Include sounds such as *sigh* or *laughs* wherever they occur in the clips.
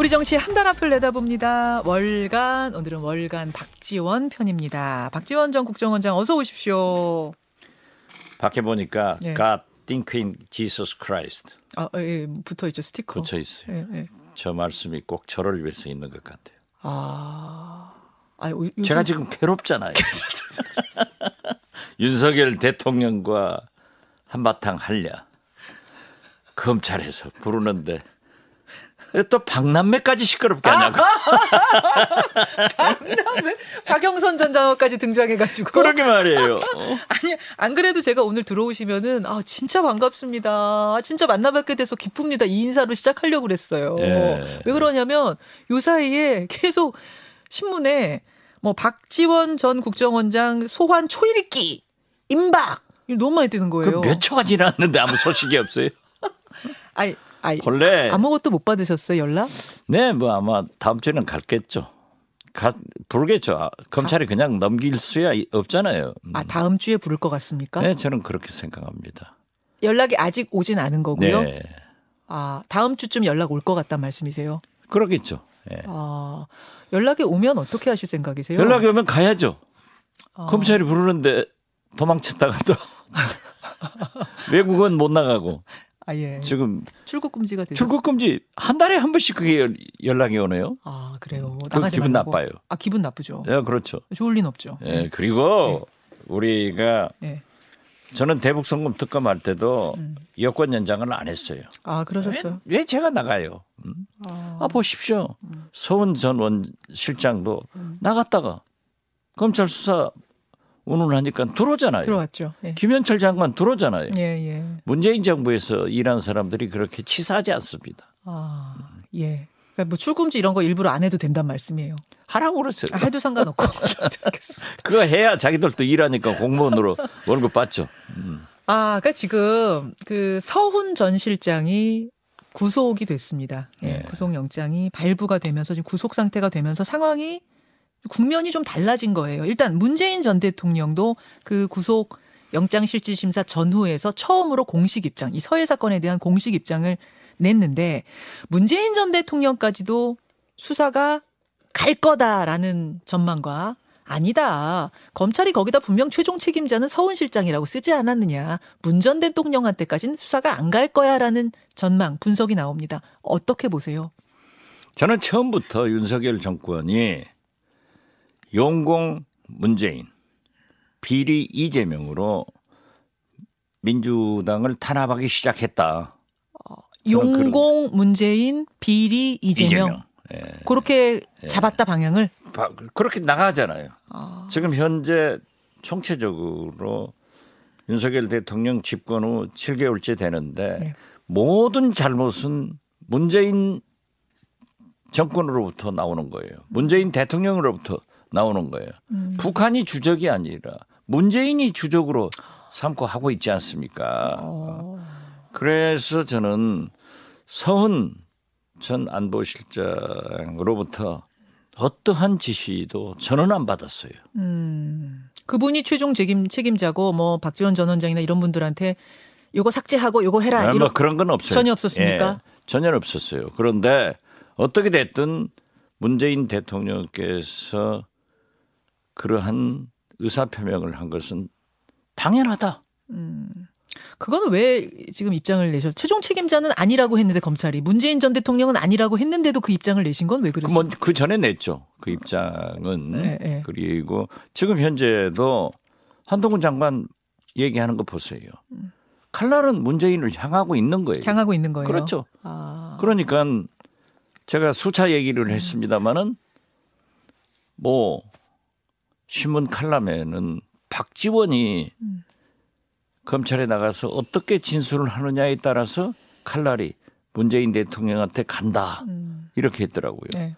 우리 정치 한 달 앞을 내다봅니다. 월간 오늘은 월간 박지원 편입니다. 박지원 전 국정원장 어서 오십시오. 밖에 보니까 예. God think in Jesus Christ 아, 예, 붙어 있죠 스티커. 붙여 있어요. 예, 예. 저 말씀이 꼭 저를 위해서 있는 것 같아요. 아, 아 요, 요즘 제가 지금 괴롭잖아요. *laughs* 윤석열 대통령과 한바탕 할랴 검찰에서 부르는데 또 박남매까지 시끄럽게 하냐고 *laughs* 박영선 전 장관까지 등장해가지고. 그러게 말이에요. 어. *laughs* 아니 안 그래도 제가 오늘 들어오시면은 아 진짜 반갑습니다. 아, 진짜 만나뵙게 돼서 기쁩니다. 이 인사로 시작하려고 그랬어요. 예. 왜 그러냐면 요 사이에 계속 신문에 뭐 박지원 전 국정원장 소환 초일기 임박 너무 많이 뜨는 거예요. 그몇 초가 지났는데 아무 소식이 없어요. *laughs* 아이 아이 본래 아무것도 못 받으셨어요 연락? 네, 뭐 아마 다음 주에는 갈겠죠. 가, 부르겠죠. 아, 검찰이 그냥 넘길 수야 이- 없잖아요. 음. 아 다음 주에 부를 것 같습니까? 네, 저는 그렇게 생각합니다. 연락이 아직 오진 않은 거고요. 네, 아 다음 주쯤 연락 올 것 같단 말씀이세요? 그러겠죠. 예. 아 연락이 오면 어떻게 하실 생각이세요? 연락이 오면 가야죠. 아. 검찰이 부르는데 도망쳤다가 또 *laughs* 외국은 못 나가고 아 예. 지금 출국 금지가 되죠. 출국 금지 한 달에 한 번씩 그게 연- 연락이 오네요. 아 그래요. 그 나가지 기분 말라고. 나빠요. 아 기분 나쁘죠. 예, 그렇죠. 좋을 리는 없죠. 예, 그리고 우리가 예. 저는 대북 송금 특검할 때도 음. 여권 연장을 안 했어요. 아 그러셨어요. 왜 제가 나가요? 음? 아, 아 보십시오. 서훈 전 원 실장도 음. 나갔다가 검찰 수사 운운하니까 들어오잖아요. 들어왔죠. 예. 김현철 장관 들어오잖아요. 예 예. 문재인 정부에서 일하는 사람들이 그렇게 치사하지 않습니다. 아 예. 그러니까 뭐 출금지 이런 거 일부러 안 해도 된단 말씀이에요. 하라고 그랬어요. 아, 해도 상관없고. *laughs* 그거 해야 자기들도 일하니까 공무원으로 월급 받죠. 아, 그러니까 지금 그 서훈 전 실장이 구속이 됐습니다. 예, 네. 구속 영장이 발부가 되면서 지금 구속 상태가 되면서 상황이 국면이 좀 달라진 거예요. 일단 문재인 전 대통령도 그 구속 영장 실질 심사 전후에서 처음으로 공식 입장, 이 서해 사건에 대한 공식 입장을 냈는데 문재인 전 대통령까지도 수사가 갈 거다라는 전망과 아니다. 검찰이 거기다 분명 최종 책임자는 서훈 실장이라고 쓰지 않았느냐. 문 전 대통령한테까지는 수사가 안 갈 거야라는 전망, 분석이 나옵니다. 어떻게 보세요? 저는 처음부터 윤석열 정권이 용공 문재인, 비리 이재명으로 민주당을 탄압하기 시작했다. 저는 그런- 용공 문재인 비리 이재명. 예. 그렇게 잡았다 방향을. 바- 그렇게 나가잖아요. 아, 지금 현재 총체적으로 윤석열 대통령 집권 후 7개월째 되는데 네. 모든 잘못은 문재인 정권으로부터 나오는 거예요. 문재인 대통령으로부터 나오는 거예요. 음. 북한이 주적이 아니라 문재인이 주적으로 삼고 하고 있지 않습니까? 어, 그래서 저는 서훈 전 안보실장으로부터 어떠한 지시도 저는 안 받았어요. 음. 그분이 최종 책임 책임자고 뭐 박지원 전 원장이나 이런 분들한테 요거 삭제하고 요거 해라 아, 뭐 이런 그런 건 없어요. 전혀 없었습니까? 예, 전혀 없었어요. 그런데 어떻게 됐든 문재인 대통령께서 그러한 의사 표명을 한 것은 당연하다. 그거는 왜 지금 입장을 내셨? 최종 책임자는 아니라고 했는데 검찰이 문재인 전 대통령은 아니라고 했는데도 그 입장을 내신 건 왜 그, 그랬어요? 뭐, 그 전에 냈죠. 그 입장은. 네, 네. 그리고 지금 현재도 한동훈 장관 얘기하는 거 보세요. 칼날은 문재인을 향하고 있는 거예요. 향하고 있는 거예요. 그렇죠. 아, 그러니까 제가 수차 얘기를 했습니다마는 뭐 신문 칼럼에는 박지원이 음. 검찰에 나가서 어떻게 진술을 하느냐에 따라서 칼날이 문재인 대통령한테 간다 음, 이렇게 했더라고요. 네.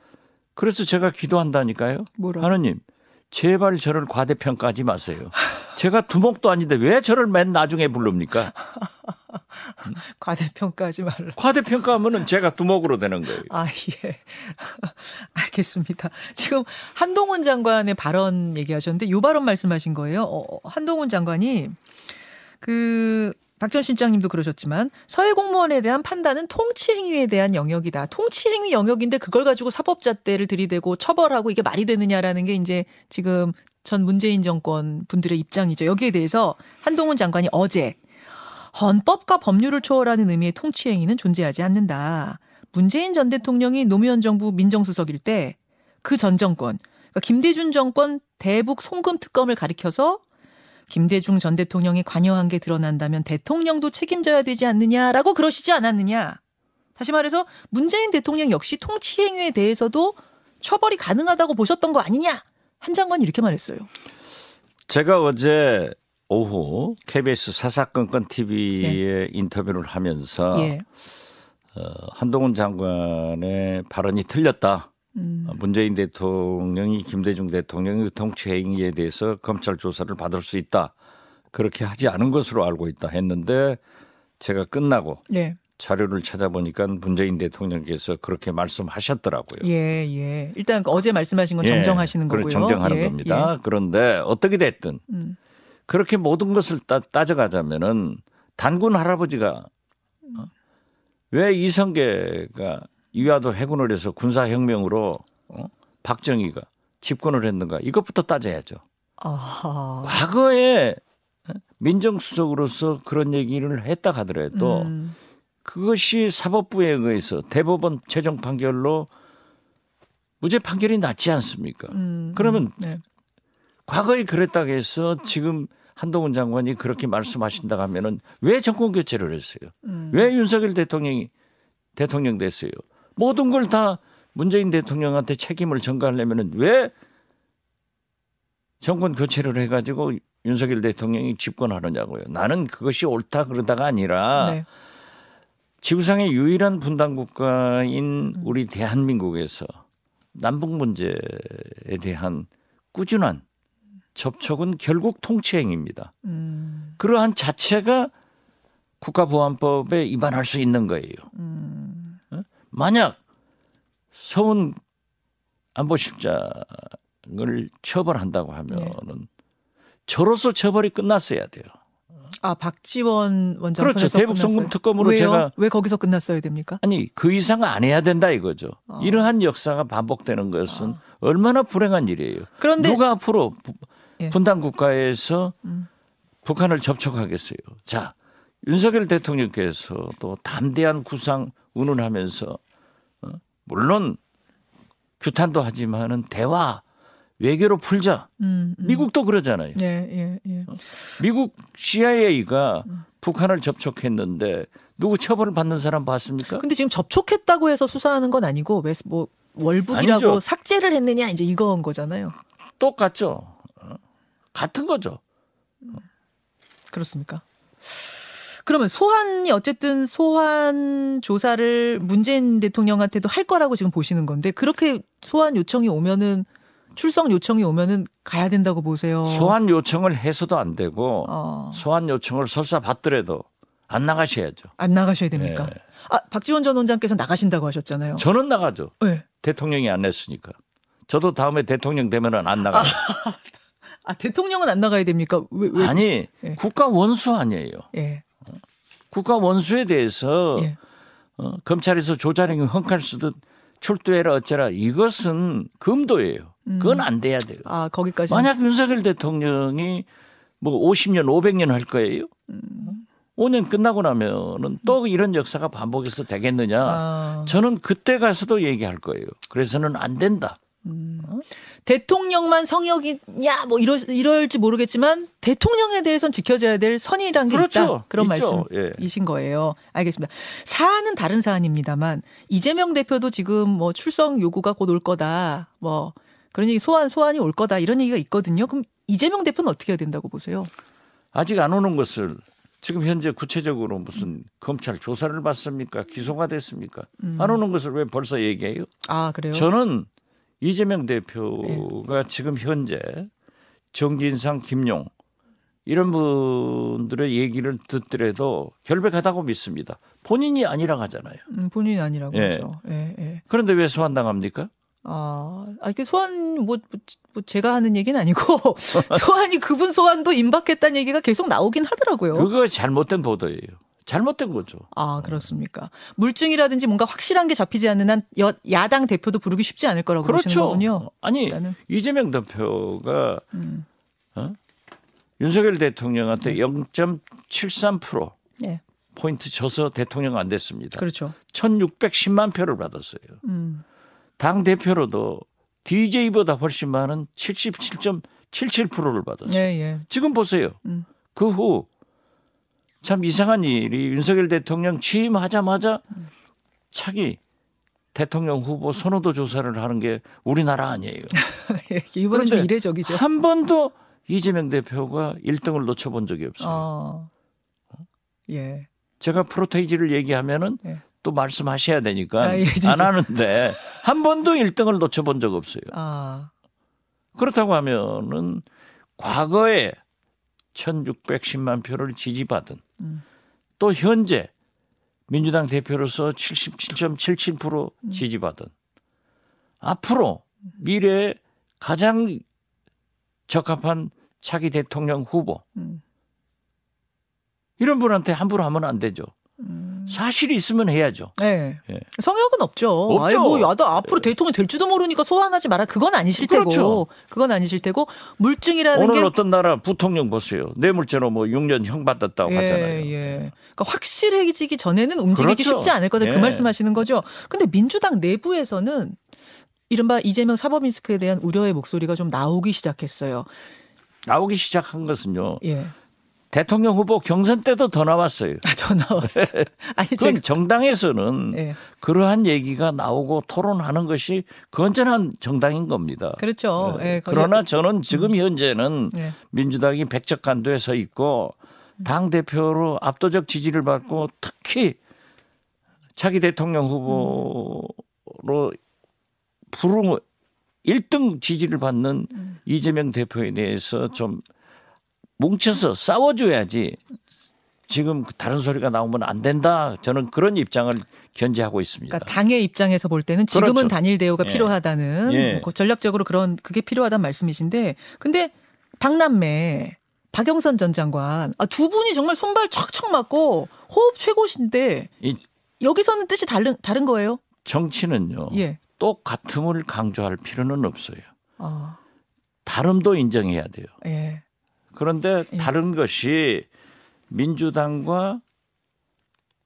그래서 제가 기도한다니까요. 뭐라? 하느님 제발 저를 과대평가하지 마세요. 제가 두목도 아닌데 왜 저를 맨 나중에 부릅니까? 과대평가하지 말라. 과대평가하면은 제가 두목으로 되는 거예요. 아, 예. *laughs* 알겠습니다. 지금 한동훈 장관의 발언 얘기하셨는데 요 발언 말씀하신 거예요. 어, 한동훈 장관이 그 박전 실장님도 그러셨지만 서해 공무원에 대한 판단은 통치 행위에 대한 영역이다. 통치 행위 영역인데 그걸 가지고 사법잣대를 들이대고 처벌하고 이게 말이 되느냐라는 게 이제 지금 전 문재인 정권 분들의 입장이죠. 여기에 대해서 한동훈 장관이 어제 헌법과 법률을 초월하는 의미의 통치 행위는 존재하지 않는다. 문재인 전 대통령이 노무현 정부 민정수석일 때 그 전 정권, 그러니까 김대중 정권 대북 송금 특검을 가리켜서 김대중 전 대통령이 관여한 게 드러난다면 대통령도 책임져야 되지 않느냐라고 그러시지 않았느냐. 다시 말해서 문재인 대통령 역시 통치 행위에 대해서도 처벌이 가능하다고 보셨던 거 아니냐. 한 장관이 이렇게 말했어요. 제가 어제 오후 KBS 사사건건 TV에 인터뷰를 하면서 예. 어, 한동훈 장관의 발언이 틀렸다. 음. 어, 문재인 대통령이 김대중 대통령의 통치 행위에 대해서 검찰 조사를 받을 수 있다. 그렇게 하지 않은 것으로 알고 있다 했는데 제가 끝나고 예. 자료를 찾아보니까 문재인 대통령께서 그렇게 말씀하셨더라고요. 예, 예. 일단 어제 말씀하신 건 예, 정정하시는 거고요. 정정하는 예, 겁니다. 그런데 어떻게 됐든 예. 음. 그렇게 모든 것을 따, 따져가자면은 단군 할아버지가 어? 왜 이성계가 이화도 해군을 해서 군사혁명으로 어? 박정희가 집권을 했는가 이것부터 따져야죠. 아하. 과거에 어? 민정수석으로서 그런 얘기를 했다 하더라도 음. 그것이 사법부에 의해서 대법원 최종 판결로 무죄 판결이 났지 않습니까? 음. 그러면 음. 네. 과거에 그랬다고 해서 지금 한동훈 장관이 그렇게 말씀하신다 하면은 왜 정권 교체를 했어요? 음. 왜 윤석열 대통령이 대통령 됐어요? 모든 걸 다 문재인 대통령한테 책임을 전가하려면은 왜 정권 교체를 해가지고 윤석열 대통령이 집권하느냐고요. 나는 그것이 옳다 그러다가 아니라 네. 지구상의 유일한 분단 국가인 음. 우리 대한민국에서 남북 문제에 대한 꾸준한 접촉은 결국 통치행입니다. 음. 그러한 자체가 국가보안법에 위반할 수 있는 거예요. 음. 만약 서훈 안보실장을 처벌한다고 하면은 저로서 처벌이 끝났어야 돼요. 아 박지원 원장 그렇죠. 대북 송금. 특검으로 왜요? 제가 왜 거기서 끝났어야 됩니까? 아니 그 이상 안 해야 된다 이거죠. 아. 이러한 역사가 반복되는 것은 아. 얼마나 불행한 일이에요. 그런데 누가 앞으로 부- 예. 분단 국가에서 음. 북한을 접촉하겠어요. 자 윤석열 대통령께서도 담대한 구상 운운하면서 어? 물론 규탄도 하지만은 대화 외교로 풀자. 음, 음. 미국도 그러잖아요. 예, 예, 예. 미국 CIA가 음. 북한을 접촉했는데 누구 처벌을 받는 사람 봤습니까? 근데 지금 접촉했다고 해서 수사하는 건 아니고 왜 뭐 월북이라고 아니죠. 삭제를 했느냐 이제 이거인 거잖아요. 똑같죠. 어? 같은 거죠. 그렇습니까? 그러면 소환이 어쨌든 소환 조사를 문재인 대통령한테도 할 거라고 지금 보시는 건데 그렇게 소환 요청이 오면은 출석 요청이 오면은 가야 된다고 보세요. 소환 요청을 해서도 안 되고 어, 소환 요청을 설사 받더라도 안 나가셔야죠. 안 나가셔야 됩니까? 예. 아 박지원 전 원장께서 나가신다고 하셨잖아요. 저는 나가죠. 네. 대통령이 안 냈으니까. 저도 다음에 대통령 되면은 안 나가요. 아 *laughs* 대통령은 안 나가야 됩니까? 왜? 왜? 아니 예. 국가 원수 아니에요. 예. 국가 원수에 대해서 예. 어, 검찰에서 조자령이 헝칼 쓰듯 출두해라 어쩌라 이것은 금도예요. 그건 안 돼야 돼요. 아 거기까지. 만약 윤석열 대통령이 뭐 50년, 500년 할 거예요. 음. 5년 끝나고 나면은 또 이런 역사가 반복해서 되겠느냐? 아, 저는 그때 가서도 얘기할 거예요. 그래서는 안 된다. 대통령만 성역이냐 뭐 이럴 이럴지 모르겠지만 대통령에 대해서는 지켜져야 될 선이란 게 그렇죠. 있다. 그런 있죠. 예. 말씀이신 거예요. 알겠습니다. 사안은 다른 사안입니다만 이재명 대표도 지금 뭐 출석 요구가 곧 올 거다. 뭐 그런 얘기 소환 소환이 올 거다 이런 얘기가 있거든요. 그럼 이재명 대표는 어떻게 해야 된다고 보세요? 아직 안 오는 것을 지금 현재 구체적으로 무슨 검찰 조사를 받습니까? 기소가 됐습니까? 안 오는 것을 왜 벌써 얘기해요? 아 그래요? 저는 이재명 대표가 지금 현재 정진상, 김용 이런 분들의 얘기를 듣더라도 결백하다고 믿습니다. 본인이 아니라 하잖아요. 음, 본인이 아니라고 예. 하죠. 예, 예. 그런데 왜 소환당합니까? 아, 아 이게 소환 뭐, 뭐, 뭐 제가 하는 얘기는 아니고 *laughs* 소환이 그분 소환도 임박했다는 얘기가 계속 나오긴 하더라고요. 그거 잘못된 보도예요. 잘못된 거죠. 아 그렇습니까? 물증이라든지 뭔가 확실한 게 잡히지 않는 한 여, 야당 대표도 부르기 쉽지 않을 거라고 보시는 그렇죠. 거군요. 아니 일단은. 이재명 대표가 음. 어? 윤석열 대통령한테 0.73% 네, 포인트 져서 대통령 안 됐습니다. 그렇죠. 1,610만 표를 받았어요. 음, 당 대표로도 DJ보다 훨씬 많은 77.77%를 받았어요. 예, 예. 지금 보세요. 음. 그후 참 이상한 일이 윤석열 대통령 취임하자마자 차기 대통령 후보 선호도 조사를 하는 게 우리나라 아니에요. *laughs* 예, 이번엔 좀 이례적이죠. 한 번도 이재명 대표가 1등을 놓쳐본 적이 없어요. 어, 예. 제가 프로테이지를 얘기하면은 예. 또 말씀하셔야 되니까 아, 예, 안 하는데 한 번도 1등을 놓쳐본 적 없어요. 아, 그렇다고 하면은 과거에 1610만 표를 지지받은 음. 또 현재 민주당 대표로서 77.77% 음. 지지받은 앞으로 미래에 가장 적합한 차기 대통령 후보 음, 이런 분한테 함부로 하면 안 되죠. 음. 사실이 있으면 해야죠. 네. 예. 성역은 없죠. 없죠. 아니 뭐 야당 앞으로 대통령 될지도 모르니까 소환하지 마라. 그건 아니실 테고. 그렇죠. 그건 아니실 테고 물증이라는 오늘 게 어떤 나라 부통령 보세요. 뇌물죄로 뭐 6년 형 받았다고 예, 하잖아요. 예. 그러니까 확실해지기 전에는 움직이기 그렇죠. 쉽지 않을 거다. 그 예. 말씀하시는 거죠. 근데 민주당 내부에서는 이른바 이재명 사법 리스크에 대한 우려의 목소리가 좀 나오기 시작했어요. 나오기 시작한 것은요. 예. 대통령 후보 경선 때도 더 나왔어요. 아, 더 나왔어. *laughs* 아니 그건 제가 정당에서는 예. 그러한 얘기가 나오고 토론하는 것이 건전한 정당인 겁니다. 그렇죠. 네. 예. 거기- 그러나 저는 지금 현재는 예. 민주당이 백척간도에 서 있고 당 대표로 압도적 지지를 받고 특히 차기 대통령 후보로 부르고 1등 지지를 받는 음. 이재명 대표에 대해서 좀 뭉쳐서 싸워줘야지 지금 다른 소리가 나오면 안 된다. 저는 그런 입장을 견지하고 있습니다. 그러니까 당의 입장에서 볼 때는 지금은 그렇죠. 단일 대우가 예. 필요하다는 예. 뭐 전략적으로 그런 그게 필요하다는 말씀이신데 근데 박남매 박영선 전 장관 아, 두 분이 정말 손발 척척 맞고 호흡 최고신데 이 여기서는 뜻이 다른 다른 거예요? 정치는요. 예. 똑같음을 강조할 필요는 없어요. 아, 다름도 인정해야 돼요. 예. 그런데 예. 다른 것이 민주당과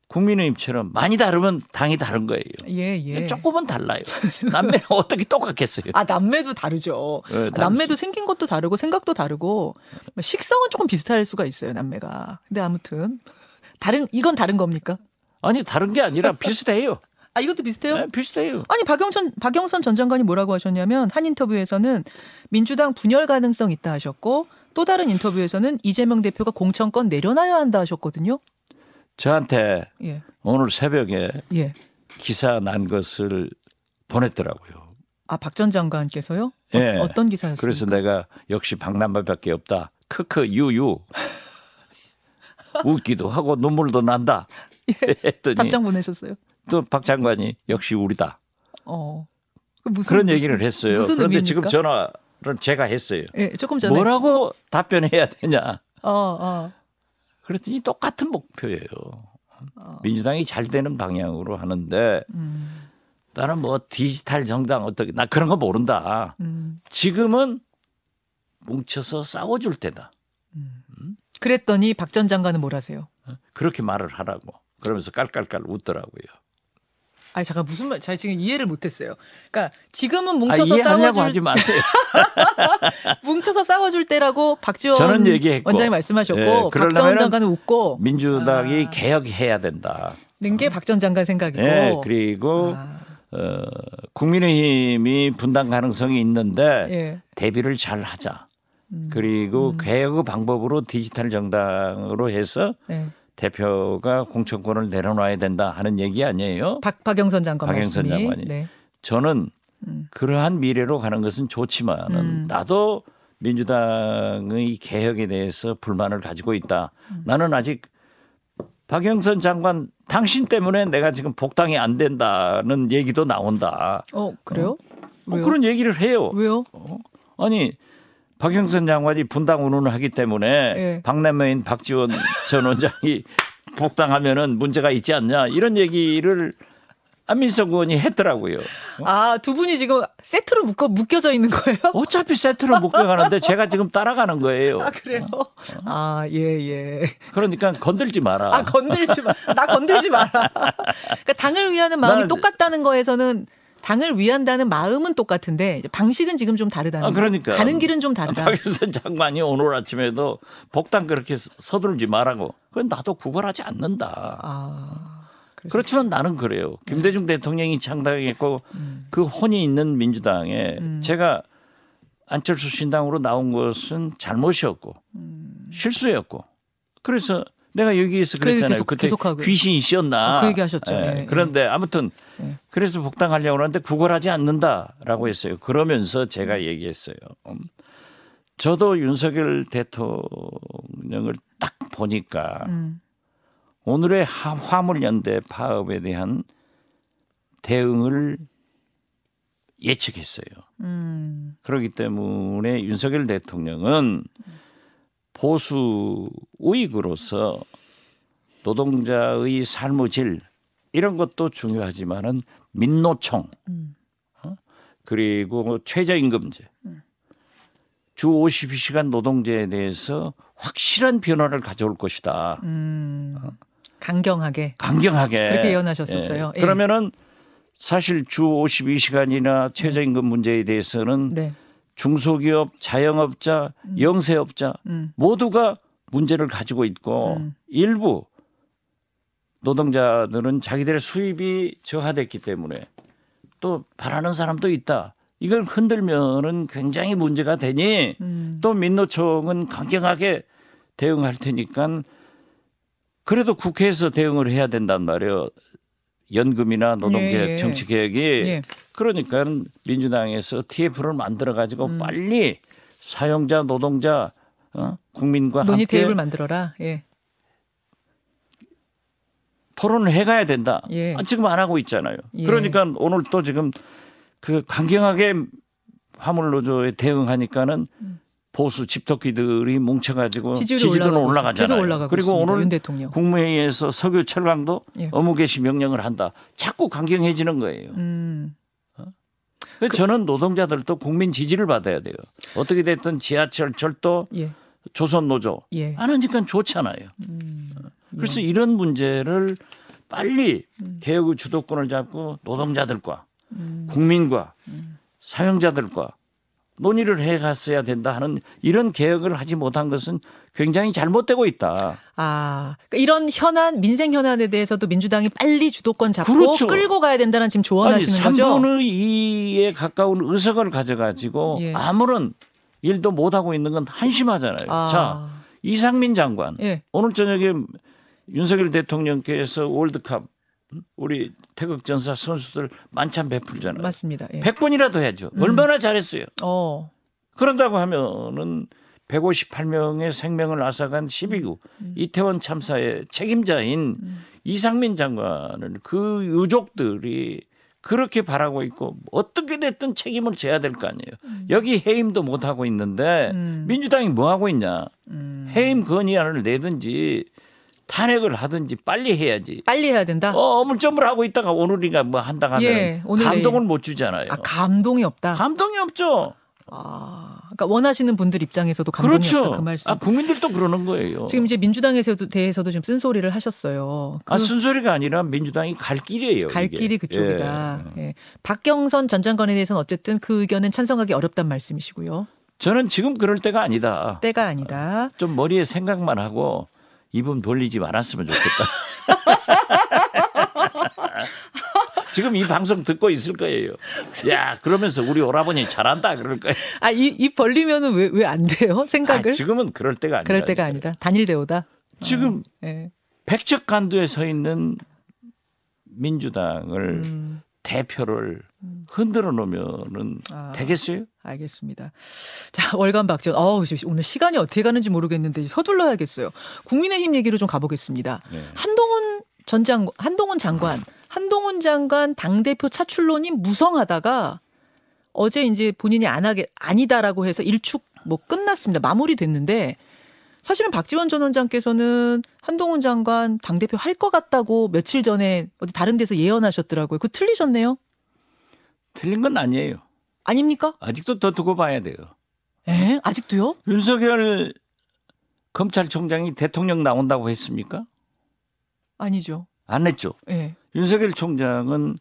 국민의힘처럼 많이 다르면 당이 다른 거예요. 예, 예. 조금은 달라요. *laughs* 남매는 어떻게 똑같겠어요? 아, 남매도 다르죠. 예, 다르지. 남매도 생긴 것도 다르고 생각도 다르고 뭐 식성은 조금 비슷할 수가 있어요, 남매가. 근데 아무튼 다른 이건 다른 겁니까? 아니 다른 게 아니라 비슷해요. 아, 이것도 비슷해요? 네, 비슷해요. 아니 박영선 박영선 전 장관이 뭐라고 하셨냐면 한 인터뷰에서는 민주당 분열 가능성 있다 하셨고 또 다른 인터뷰에서는 이재명 대표가 공천권 내려놔야 한다 하셨거든요. 저한테 예. 오늘 새벽에 예. 기사 난 것을 보냈더라고요. 아 박 전 장관께서요? 예. 어, 떤 기사였습니까? 그래서 내가 역시 박남발밖에 없다. 크크 유유. *laughs* 웃기도 하고 눈물도 난다. *laughs* 했더니 예. 답장 보내셨어요. 또 박 장관이 역시 우리다. 어. 그 무슨 그런 얘기를 했어요. 무슨 그런데 의미입니까? 지금 전화를 제가 했어요. 예, 조금 전에 뭐라고 답변해야 되냐? 어, 어. 그랬더니 똑같은 목표예요. 어. 민주당이 잘 되는 방향으로 하는데 음. 나는 뭐 디지털 정당 어떻게 나 그런 거 모른다. 음. 지금은 뭉쳐서 싸워줄 때다. 그랬더니 박 전 장관은 뭐라세요? 그렇게 말을 하라고. 그러면서 깔깔깔 웃더라고요. 아니 잠깐 무슨 말? 제가 지금 이해를 못했어요. 그러니까 지금은 아, 뭉쳐서 이해하냐고 싸워줄 하지 마세요. *laughs* 뭉쳐서 싸워줄 때라고 박지원 저는 얘기했고. 원장이 말씀하셨고 예, 박전 그러려면은 장관은 웃고 민주당이 아. 개혁해야 된다. 는게박전 장관 생각이고 예, 그리고 아, 어, 국민의힘이 분당 가능성이 있는데 예. 대비를 잘 하자. 음, 그리고 음. 개혁의 방법으로 디지털 정당으로 해서 네. 대표가 공천권을 내려놔야 된다 하는 얘기 아니에요? 박 박영선 장관 박영선 말씀이 장관이. 네. 저는 음. 그러한 미래로 가는 것은 좋지만은 음. 나도 민주당의 개혁에 대해서 불만을 가지고 있다. 음. 나는 아직 박영선 장관 당신 때문에 내가 지금 복당이 안 된다는 얘기도 나온다. 어 그래요? 뭐 왜요? 그런 얘기를 해요. 왜요? 아니 박영선 장관이 분당 운운을 하기 때문에 예. 박남매인 박지원 전 원장이 *laughs* 복당하면은 문제가 있지 않냐 이런 얘기를 안민석 의원이 했더라고요. 아, 두 분이 지금 세트로 묶어 묶여져 있는 거예요? *laughs* 어차피 세트로 묶어가는데 제가 지금 따라가는 거예요. 아, 그래요? 아, 예, 예. 그러니까 건들지 마라. 아, 건들지 마. 나 건들지 마라. *laughs* 그러니까 당을 위하는 마음이 나- 똑같다는 거에서는 당을 위한다는 마음은 똑같은데 방식은 지금 좀 다르다는 아, 그러니까. 거. 가는 길은 좀 다르다. 박영선 장관이 오늘 아침에도 복당 그렇게 서두르지 말라고. 그건 나도 구걸하지 않는다. 아. 그렇지만 나는 그래요. 김대중 대통령이 창당했고 그 혼이 있는 민주당에 음. 제가 안철수 신당으로 나온 것은 잘못이었고 음. 실수였고 그래서 내가 여기에서 그 그랬잖아요. 계속- 그때. 귀신이 씌었나. 어, 그 얘기 하셨죠. 예, 예, 예. 그런데 아무튼 예. 그래서 복당하려고 하는데 구걸하지 않는다라고 했어요. 그러면서 제가 얘기했어요. 음, 저도 윤석열 대통령을 딱 보니까 음. 오늘의 하- 화물연대 파업에 대한 대응을 예측했어요. 음. 그렇기 때문에 윤석열 대통령은 보수 우익으로서 노동자의 삶의 질 이런 것도 중요하지만은 민노총 음. 어? 그리고 최저임금제 주 52시간 노동제에 대해서 확실한 변화를 가져올 것이다. 음. 강경하게 강경하게 그렇게 예언하셨었어요. 예. 예. 그러면은 사실 주 52시간이나 최저임금 문제에 대해서는 네. 중소기업, 자영업자, 영세업자 음. 모두가 문제를 가지고 있고 음. 일부 노동자들은 자기들의 수입이 저하됐기 때문에 또 바라는 사람도 있다. 이걸 흔들면은 굉장히 문제가 되니 음. 또 민노총은 강경하게 대응할 테니까 그래도 국회에서 대응을 해야 된단 말이에요. 연금이나 노동개혁, 예, 예. 정치개혁이 예. 그러니까 민주당에서 TF를 만들어 가지고 음. 빨리 사용자, 노동자, 어? 국민과 논의 함께 대입을 만들어라. 예. 토론을 해가야 된다. 예. 아, 지금 안 하고 있잖아요. 예. 그러니까 오늘 또 지금 그 강경하게 화물 노조에 대응하니까는 보수 집토끼들이 뭉쳐가지고 음. 지지율이 올라가고 올라가잖아요. 그리고 있습니다. 오늘. 국무회의에서 석유 철강도 예. 업무 개시 명령을 한다. 자꾸 강경해지는 거예요. 음. 그래서 저는 노동자들도 국민 지지를 받아야 돼요. 어떻게 됐든 지하철, 철도, 예. 조선 노조 예. 안 하니까 좋잖아요. 음. 그래서 이런 문제를 빨리 개혁의 주도권을 잡고 노동자들과 음. 국민과 사용자들과 논의를 해 갔어야 된다 하는 이런 개혁을 하지 못한 것은 굉장히 잘못되고 있다. 아, 그러니까 이런 현안, 민생 현안에 대해서도 민주당이 빨리 주도권 잡고 그렇죠. 끌고 가야 된다는 지금 아니 조언하시는 거죠? 3분의 2에 가까운 의석을 가져가지고 예. 아무런 일도 못 하고 있는 건 한심하잖아요. 아. 자 이상민 장관 예. 오늘 저녁에 윤석열 대통령께서 월드컵 우리 태극 전사 선수들 만찬 베풀잖아요. 맞습니다. 예. 100번이라도 해야죠. 음. 얼마나 잘했어요. 어. 그런다고 하면은 158명의 생명을 앗아간 12구 음. 이태원 참사의 책임자인 이상민 장관을 그 유족들이 그렇게 바라고 있고 어떻게 됐든 책임을 져야 될 거 아니에요. 여기 해임도 못 하고 있는데 음. 민주당이 뭐 하고 있냐? 음. 해임 건의안을 내든지 탄핵을 하든지 빨리 해야지. 빨리 해야 된다. 어, 어물점을 하고 있다가 오늘이가 뭐 한다 하면 예, 감동을 내일. 못 주잖아요. 아, 감동이 없다. 감동이 없죠. 아, 그러니까 원하시는 분들 입장에서도 감동이 그렇죠. 없다 그 말씀. 아, 국민들도 그러는 거예요. 지금 이제 민주당에서도 대해서도 좀 쓴소리를 하셨어요. 그 아, 순소리가 아니라 민주당이 갈 길이에요. 갈 이게. 길이 그쪽이다. 예. 예. 박경선 전 장관에 대해서는 어쨌든 그 의견은 찬성하기 어렵단 말씀이시고요. 저는 지금 그럴 때가 아니다. 때가 아니다. 좀 머리에 생각만 하고 입은 벌리지 말았으면 좋겠다. *laughs* 지금 이 방송 듣고 있을 거예요. 야, 그러면서 우리 오라버니 잘한다 그럴 거예요. 아, 이, 이 벌리면은 왜, 왜 안 돼요? 아, 생각을? 지금은 그럴 때가 아니다. 그럴 때가 아니다. 단일 대우다. 지금 예. 백척간두에 서 있는 민주당을 음, 대표를 흔들어 놓으면은 아. 되겠어요? 알겠습니다. 자, 월간 박전. 어우, 오늘 시간이 어떻게 가는지 모르겠는데 서둘러야겠어요. 국민의힘 얘기로 좀 가보겠습니다. 네. 한동훈 전 장관, 한동훈 장관, 한동훈 장관 당대표 차출론이 무성하다가 어제 이제 본인이 안 하게 아니다라고 해서 일축 뭐 끝났습니다. 마무리됐는데 사실은 박지원 전 원장께서는 한동훈 장관 당 대표 할 것 같다고 며칠 전에 어디 다른 데서 예언하셨더라고요. 그 틀리셨네요. 틀린 건 아니에요. 아닙니까? 아직도 더 두고 봐야 돼요. 에? 아직도요? 윤석열 검찰총장이 대통령 나온다고 했습니까? 아니죠. 안 했죠. 예. 윤석열 총장은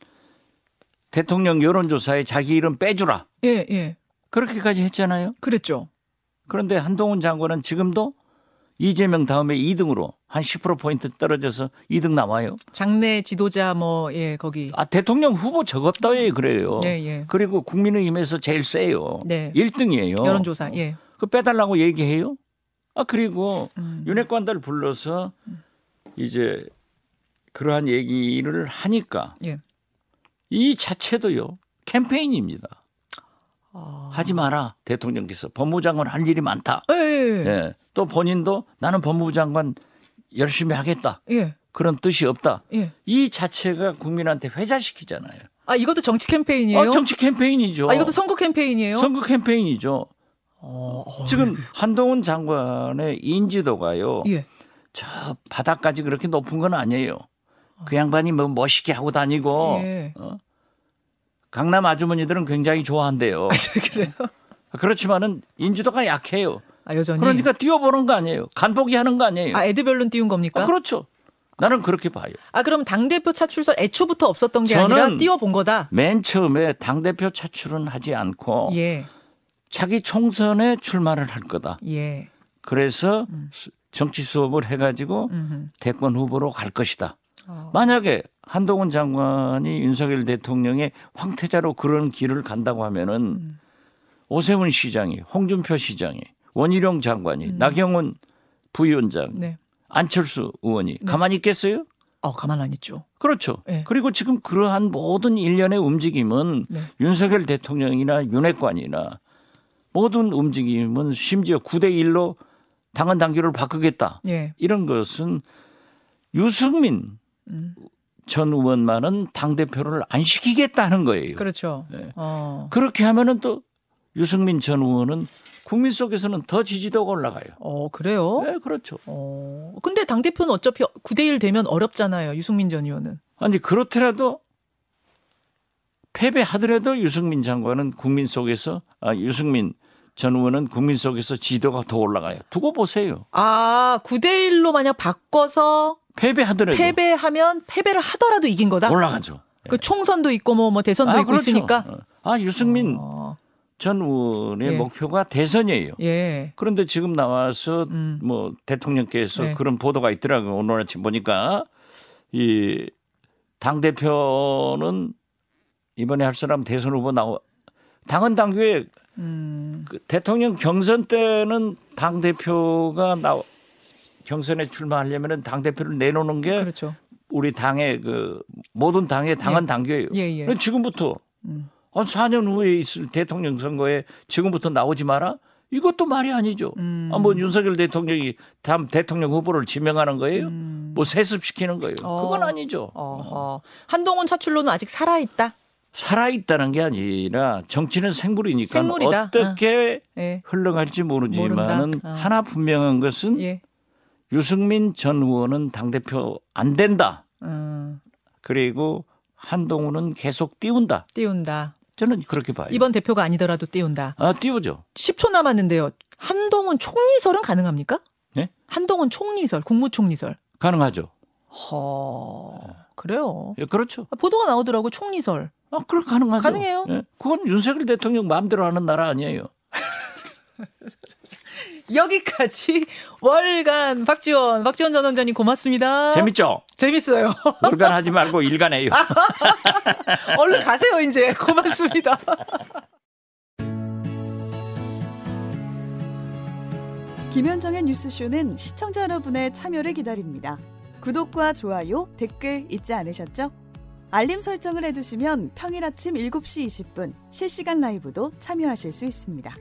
대통령 여론조사에 자기 이름 빼주라. 예, 예. 그렇게까지 했잖아요. 그랬죠. 그런데 한동훈 장관은 지금도 이재명 다음에 2등으로 한 10%포인트 떨어져서 2등 나와요. 장내 지도자 뭐 예, 거기. 아, 대통령 후보 적었다에 그래요. 네, 예. 그리고 국민의힘에서 제일 세요. 네. 1등이에요. 여론조사. 예. 그 빼달라고 얘기해요. 아, 그리고 음. 윤핵관들 불러서 이제 그러한 얘기를 하니까 예. 이 자체도요 캠페인입니다. 아. 하지 마라 대통령께서 법무장관 할 일이 많다. 예, 예. 예. 또 본인도 나는 법무부 장관 열심히 하겠다. 예. 그런 뜻이 없다. 예. 이 자체가 국민한테 회자시키잖아요. 아, 이것도 정치 캠페인이에요? 어, 정치 캠페인이죠. 아, 이것도 선거 캠페인이에요? 선거 캠페인이죠. 어, 어, 지금 한동훈 장관의 인지도가요. 예. 저 바닥까지 그렇게 높은 건 아니에요. 그 양반이 뭐 멋있게 하고 다니고 예. 어? 강남 아주머니들은 굉장히 좋아한대요. 그래요? 그렇지만은 인지도가 약해요. 아, 여전히. 그러니까 뛰어보는 거 아니에요. 간보기 하는 거 아니에요. 아, 에드별론 띄운 겁니까? 아, 그렇죠. 나는 그렇게 봐요. 아, 그럼 당대표 차출설 애초부터 없었던 게 아니라 띄워본 거다? 맨 처음에 당대표 차출은 하지 않고 예. 자기 총선에 출마를 할 거다. 예. 그래서 수- 정치 수업을 해가지고 음흠. 대권 후보로 갈 것이다. 어. 만약에 한동훈 장관이 윤석열 대통령의 황태자로 그런 길을 간다고 하면은 음. 오세훈 시장이, 홍준표 시장이, 원희룡 장관이, 나경원 부위원장, 음. 네. 안철수 의원이 가만히 있겠어요? 어, 가만 안 있죠. 그렇죠. 네. 그리고 지금 그러한 모든 일련의 움직임은 네. 윤석열 대통령이나 윤핵관이나 모든 움직임은 심지어 9대 1로 당헌 당규를 바꾸겠다. 예. 이런 것은 유승민 음. 전 의원만은 당 대표를 안 시키겠다는 거예요. 그렇죠. 네. 어. 그렇게 하면은 또 유승민 전 의원은 국민 속에서는 더 지지도가 올라가요. 어, 그래요? 네, 그렇죠. 어. 근데 당대표는 어차피 9대1 되면 어렵잖아요. 유승민 전 의원은. 아니 그렇더라도 패배하더라도 유승민 장관은 국민 속에서 아 유승민 전 의원은 국민 속에서 지도가 더 올라가요. 두고 보세요. 아, 9대1로 만약 바꿔서 패배하더라도 패배하면 패배를 하더라도 이긴 거다? 올라가죠. 그 총선도 있고 뭐, 뭐 대선도 아, 있고 그렇죠. 있으니까. 어. 아 유승민 어. 전 의원의 예. 목표가 대선이에요. 예. 그런데 지금 나와서 음. 뭐 대통령께서 네. 그런 보도가 있더라고요. 오늘 아침 보니까 이 당 대표는 이번에 할 사람 대선 후보 나오 당헌 당규에 음. 그 대통령 경선 때는 당 대표가 나 경선에 출마하려면은 당 대표를 내놓는 게 그렇죠. 우리 당의 그 모든 당의 당헌 당규예요. 예, 예. 지금부터 음. 한 4년 후에 있을 대통령 선거에 지금부터 나오지 마라? 이것도 말이 아니죠. 음. 아, 뭐 윤석열 대통령이 다음 대통령 후보를 지명하는 거예요? 음. 뭐 세습시키는 거예요? 어. 그건 아니죠. 어허. 한동훈 차출로는 아직 살아있다? 살아있다는 게 아니라 정치는 생물이니까 생물이다. 어떻게 예. 흘러갈지 모르지만은 모른다. 어. 하나 분명한 것은 예. 유승민 전 의원은 당대표 안 된다. 음. 그리고 한동훈은 계속 띄운다. 띄운다. 저는 그렇게 봐요. 이번 대표가 아니더라도 띄운다. 아, 띄우죠. 10초 남았는데요. 한동훈 총리설은 가능합니까? 예? 한동훈 총리설, 국무총리설. 가능하죠. 허. 그래요. 예, 그렇죠. 아, 보도가 나오더라고 총리설. 아, 그렇 가능하죠. 가능해요? 예. 그건 윤석열 대통령 마음대로 하는 나라 아니에요. *laughs* 여기까지 *laughs* 월간 박지원, 박지원 전 원장님 고맙습니다. 재밌죠? 재밌어요. 월간 하지 *laughs* 말고 일간해요. *laughs* 얼른 가세요 이제. 고맙습니다. 김현정의 뉴스쇼는 시청자 여러분의 참여를 기다립니다. 구독과 좋아요, 댓글 잊지 않으셨죠? 알림 설정을 해두시면 평일 아침 7시 20분 실시간 라이브도 참여하실 수 있습니다.